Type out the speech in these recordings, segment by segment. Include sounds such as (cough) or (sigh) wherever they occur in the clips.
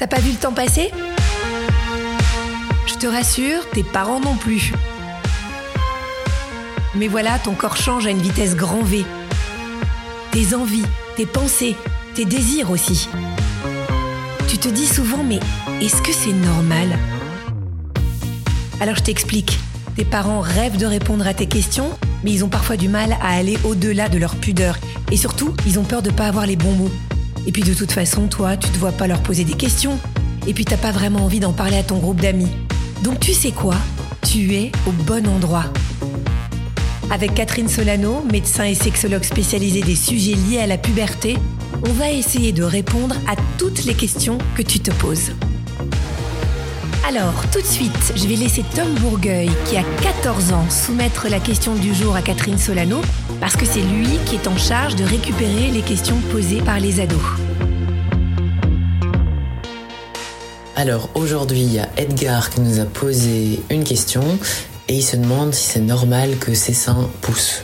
T'as pas vu le temps passer? Je te rassure, tes parents non plus. Mais voilà, ton corps change à une vitesse grand V. Tes envies, tes pensées, tes désirs aussi. Tu te dis souvent, mais est-ce que c'est normal? Alors je t'explique. Tes parents rêvent de répondre à tes questions, mais ils ont parfois du mal à aller au-delà de leur pudeur. Et surtout, ils ont peur de pas avoir les bons mots. Et puis de toute façon, toi, tu te vois pas leur poser des questions. Et puis t'as pas vraiment envie d'en parler à ton groupe d'amis. Donc tu sais quoi? Tu es au bon endroit. Avec Catherine Solano, médecin et sexologue spécialisée des sujets liés à la puberté, on va essayer de répondre à toutes les questions que tu te poses. Alors, tout de suite, je vais laisser Tom Bourgueil, qui a 14 ans, soumettre la question du jour à Catherine Solano, parce que c'est lui qui est en charge de récupérer les questions posées par les ados. Alors aujourd'hui, il y a Edgar qui nous a posé une question et il se demande si c'est normal que ses seins poussent.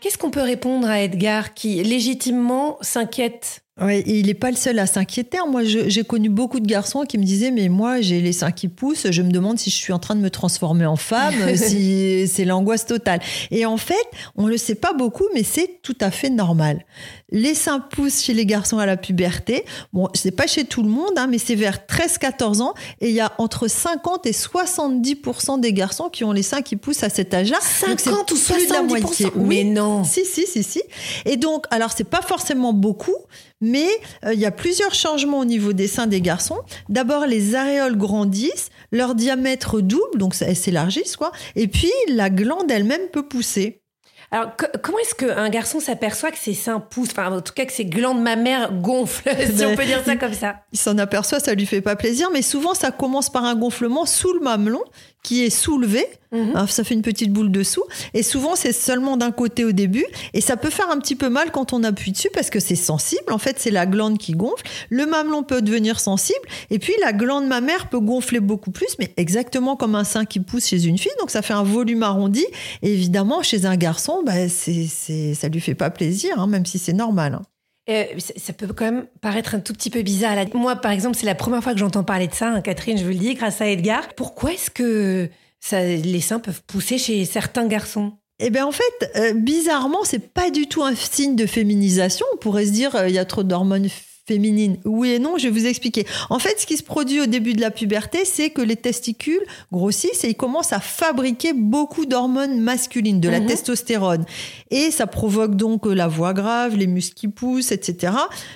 Qu'est-ce qu'on peut répondre à Edgar qui légitimement s'inquiète Ouais, il n'est pas le seul à s'inquiéter. Moi, j'ai connu beaucoup de garçons qui me disaient Mais moi, j'ai les seins qui poussent, je me demande si je suis en train de me transformer en femme, (laughs) si c'est l'angoisse totale. Et en fait, on ne le sait pas beaucoup, mais c'est tout à fait normal. Les seins poussent chez les garçons à la puberté. Bon, c'est pas chez tout le monde, hein, mais c'est vers 13-14 ans. Et il y a entre 50 et 70% des garçons qui ont les seins qui poussent à cet âge-là. 50 ou 70% Mais non Si, si, si, si. Et donc, alors, c'est pas forcément beaucoup, mais euh, il y a plusieurs changements au niveau des seins des garçons. D'abord, les aréoles grandissent, leur diamètre double, donc ça s'élargit, quoi. Et puis, la glande elle-même peut pousser. Alors, comment est-ce qu'un garçon s'aperçoit que ses seins poussent? Enfin, en tout cas, que ses glandes mammaires gonflent, (laughs) si on peut dire ça (laughs) comme ça. Il s'en aperçoit, ça lui fait pas plaisir, mais souvent, ça commence par un gonflement sous le mamelon qui est soulevé. Mhm. Hein, ça fait une petite boule dessous. Et souvent, c'est seulement d'un côté au début. Et ça peut faire un petit peu mal quand on appuie dessus parce que c'est sensible. En fait, c'est la glande qui gonfle. Le mamelon peut devenir sensible. Et puis, la glande mammaire peut gonfler beaucoup plus, mais exactement comme un sein qui pousse chez une fille. Donc, ça fait un volume arrondi. Et évidemment, chez un garçon, bah, c'est, c'est, ça lui fait pas plaisir, hein, même si c'est normal. Hein. Euh, ça peut quand même paraître un tout petit peu bizarre. Moi, par exemple, c'est la première fois que j'entends parler de ça, hein, Catherine, je vous le dis, grâce à Edgar. Pourquoi est-ce que ça, les seins peuvent pousser chez certains garçons? Eh bien, en fait, euh, bizarrement, c'est pas du tout un signe de féminisation. On pourrait se dire, euh, il y a trop d'hormones féminine Oui et non, je vais vous expliquer. En fait, ce qui se produit au début de la puberté, c'est que les testicules grossissent et ils commencent à fabriquer beaucoup d'hormones masculines, de la mhm. testostérone. Et ça provoque donc la voix grave, les muscles qui poussent, etc.,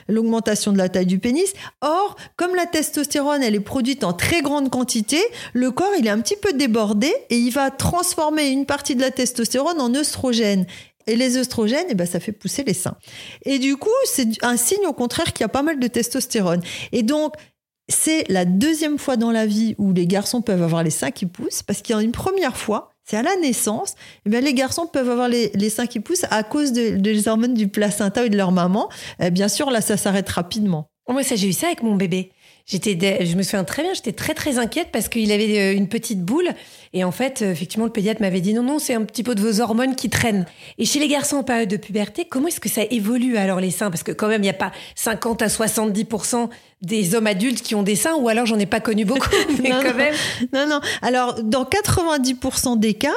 l'augmentation de la taille du pénis. Or, comme la testostérone, elle est produite en très grande quantité, le corps, il est un petit peu débordé et il va transformer une partie de la testostérone en œstrogène. Et les œstrogènes, eh ben, ça fait pousser les seins. Et du coup, c'est un signe au contraire qu'il y a pas mal de testostérone. Et donc, c'est la deuxième fois dans la vie où les garçons peuvent avoir les seins qui poussent, parce qu'il y a une première fois, c'est à la naissance, eh bien, les garçons peuvent avoir les, seins qui poussent à cause des hormones du placenta ou de leur maman. Eh bien sûr, là, ça s'arrête rapidement. Moi, ça, j'ai eu ça avec mon bébé. J'étais, je me souviens très bien, j'étais très très inquiète parce qu'il avait euh, une petite boule et en fait, euh, effectivement, le pédiatre m'avait dit non non, c'est un petit peu de vos hormones qui traînent. Et chez les garçons en période de puberté, comment est-ce que ça évolue alors les seins? Parce que quand même, il n'y a pas 50 à 70% des hommes adultes qui ont des seins, ou alors j'en ai pas connu beaucoup, (laughs) mais non, quand même. Non, non. Alors, dans 90% des cas,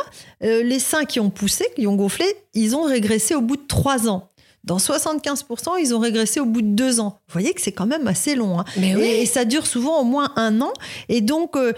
euh, les seins qui ont poussé, qui ont gonflé, ils ont régressé au bout de 3 ans. Dans 75%, ils ont régressé au bout de deux ans. Vous voyez que c'est quand même assez long. Hein. et, ça dure souvent au moins un an. Et donc, euh,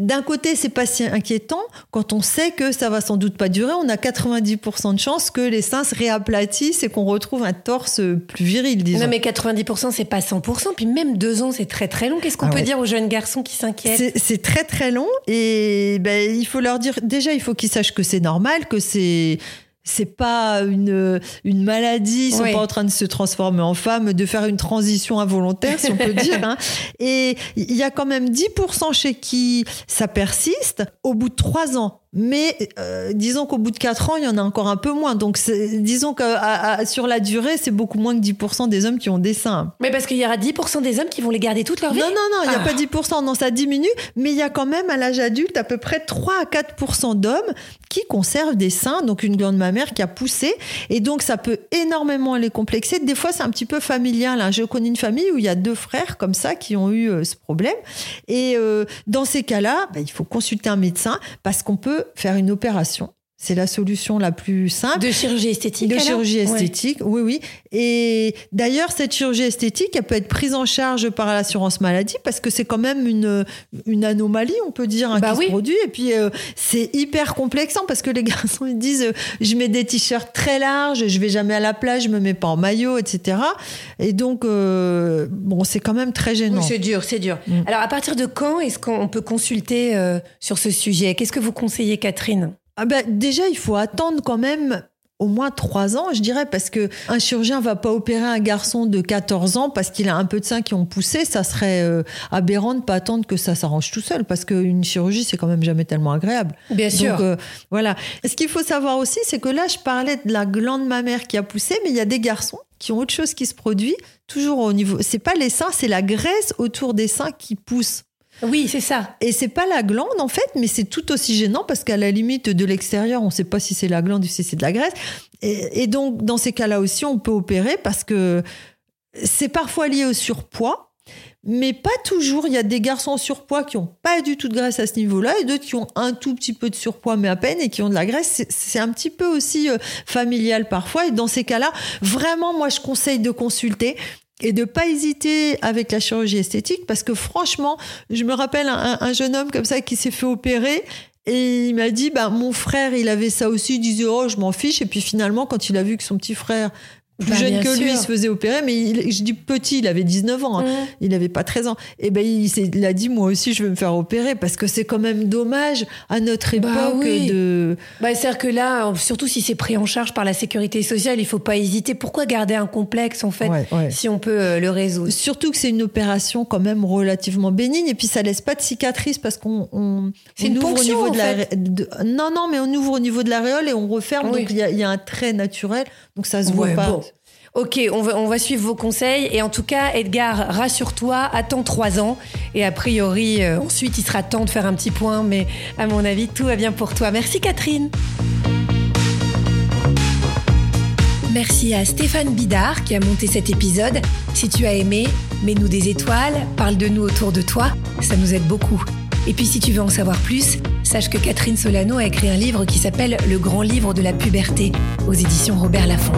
d'un côté, c'est pas si inquiétant quand on sait que ça va sans doute pas durer. On a 90% de chances que les seins se réaplatissent et qu'on retrouve un torse plus viril, disons. Non, mais 90%, c'est pas 100%. Puis même deux ans, c'est très très long. Qu'est-ce qu'on ah peut dire aux jeunes garçons qui s'inquiètent? C'est très très long. Et ben, il faut leur dire, déjà, il faut qu'ils sachent que c'est normal, que c'est c'est pas une, une maladie, ils sont pas en train de se transformer en femme, de faire une transition involontaire, si on peut (laughs) dire. Hein. Et il y a quand même 10% chez qui ça persiste au bout de trois ans. Mais euh, disons qu'au bout de 4 ans, il y en a encore un peu moins. Donc disons que sur la durée, c'est beaucoup moins que 10% des hommes qui ont des seins. Mais parce qu'il y aura 10% des hommes qui vont les garder toute leur vie? Non, non, non, il n'y a ah. pas 10%, non, ça diminue. Mais il y a quand même à l'âge adulte à peu près 3 à 4% d'hommes qui conservent des seins, donc une glande mammaire qui a poussé. Et donc ça peut énormément les complexer. Des fois, c'est un petit peu familial. Hein. Je connais une famille où il y a deux frères comme ça qui ont eu euh, ce problème. Et euh, dans ces cas-là, bah, il faut consulter un médecin parce qu'on peut faire une opération c'est la solution la plus simple. De chirurgie esthétique. De chirurgie esthétique, oui, oui. Et d'ailleurs, cette chirurgie esthétique, elle peut être prise en charge par l'assurance maladie parce que c'est quand même une, une anomalie, on peut dire, hein, bah qui se produit. Et puis, euh, c'est hyper complexant parce que les (laughs) garçons, ils disent euh, je mets des t-shirts très larges, je vais jamais à la plage, je me mets pas en maillot, etc. Et donc, euh, bon, c'est quand même très gênant. c'est dur, c'est dur. Mm. Alors, à partir de quand est-ce qu'on peut consulter sur ce sujet? Qu'est-ce que vous conseillez, Catherine? Ah ben, déjà, il faut attendre quand même au moins trois ans, je dirais, parce que un chirurgien va pas opérer un garçon de 14 ans parce qu'il a un peu de seins qui ont poussé. Ça serait euh, aberrant de pas attendre que ça s'arrange tout seul, parce qu'une chirurgie, c'est quand même jamais tellement agréable. Bien sûr. Euh, voilà. Ce qu'il faut savoir aussi, c'est que là, je parlais de la glande mammaire qui a poussé, mais il y a des garçons qui ont autre chose qui se produit, toujours au niveau. C'est pas les seins, c'est la graisse autour des seins qui pousse. Oui, c'est ça. Et c'est pas la glande en fait, mais c'est tout aussi gênant parce qu'à la limite de l'extérieur, on ne sait pas si c'est la glande ou si c'est de la graisse. Et, donc dans ces cas-là aussi, on peut opérer parce que c'est parfois lié au surpoids. Mais pas toujours. Il y a des garçons en surpoids qui ont pas du tout de graisse à ce niveau-là et d'autres qui ont un tout petit peu de surpoids, mais à peine, et qui ont de la graisse. C'est un petit peu aussi euh, familial parfois. Et dans ces cas-là, vraiment, moi, je conseille de consulter et de pas hésiter avec la chirurgie esthétique parce que franchement, je me rappelle un, jeune homme comme ça qui s'est fait opérer et il m'a dit, bah, mon frère, il avait ça aussi, il disait, oh, je m'en fiche. Et puis finalement, quand il a vu que son petit frère plus bah, jeune que lui, il se faisait opérer, mais il, je dis petit, il avait 19 ans, hein. il n'avait pas 13 ans. Et ben il, a dit moi aussi je veux me faire opérer parce que c'est quand même dommage à notre bah époque de. Bah, c'est-à-dire que là, surtout si c'est pris en charge par la sécurité sociale, il faut pas hésiter. Pourquoi garder un complexe en fait si on peut euh, le résoudre? Surtout que c'est une opération quand même relativement bénigne et puis ça laisse pas de cicatrice parce qu'on on, c'est une ouvre au niveau de la non non mais on ouvre au niveau de l'aréole et on referme donc il y, y, a un trait naturel donc ça se voit pas. Ok, on va, suivre vos conseils. Et en tout cas, Edgar, rassure-toi, attends trois ans. Et a priori, euh, ensuite, il sera temps de faire un petit point. Mais à mon avis, tout va bien pour toi. Merci Catherine. Merci à Stéphane Bidard qui a monté cet épisode. Si tu as aimé, mets-nous des étoiles, parle de nous autour de toi, ça nous aide beaucoup. Et puis si tu veux en savoir plus, sache que Catherine Solano a écrit un livre qui s'appelle Le grand livre de la puberté aux éditions Robert Laffont.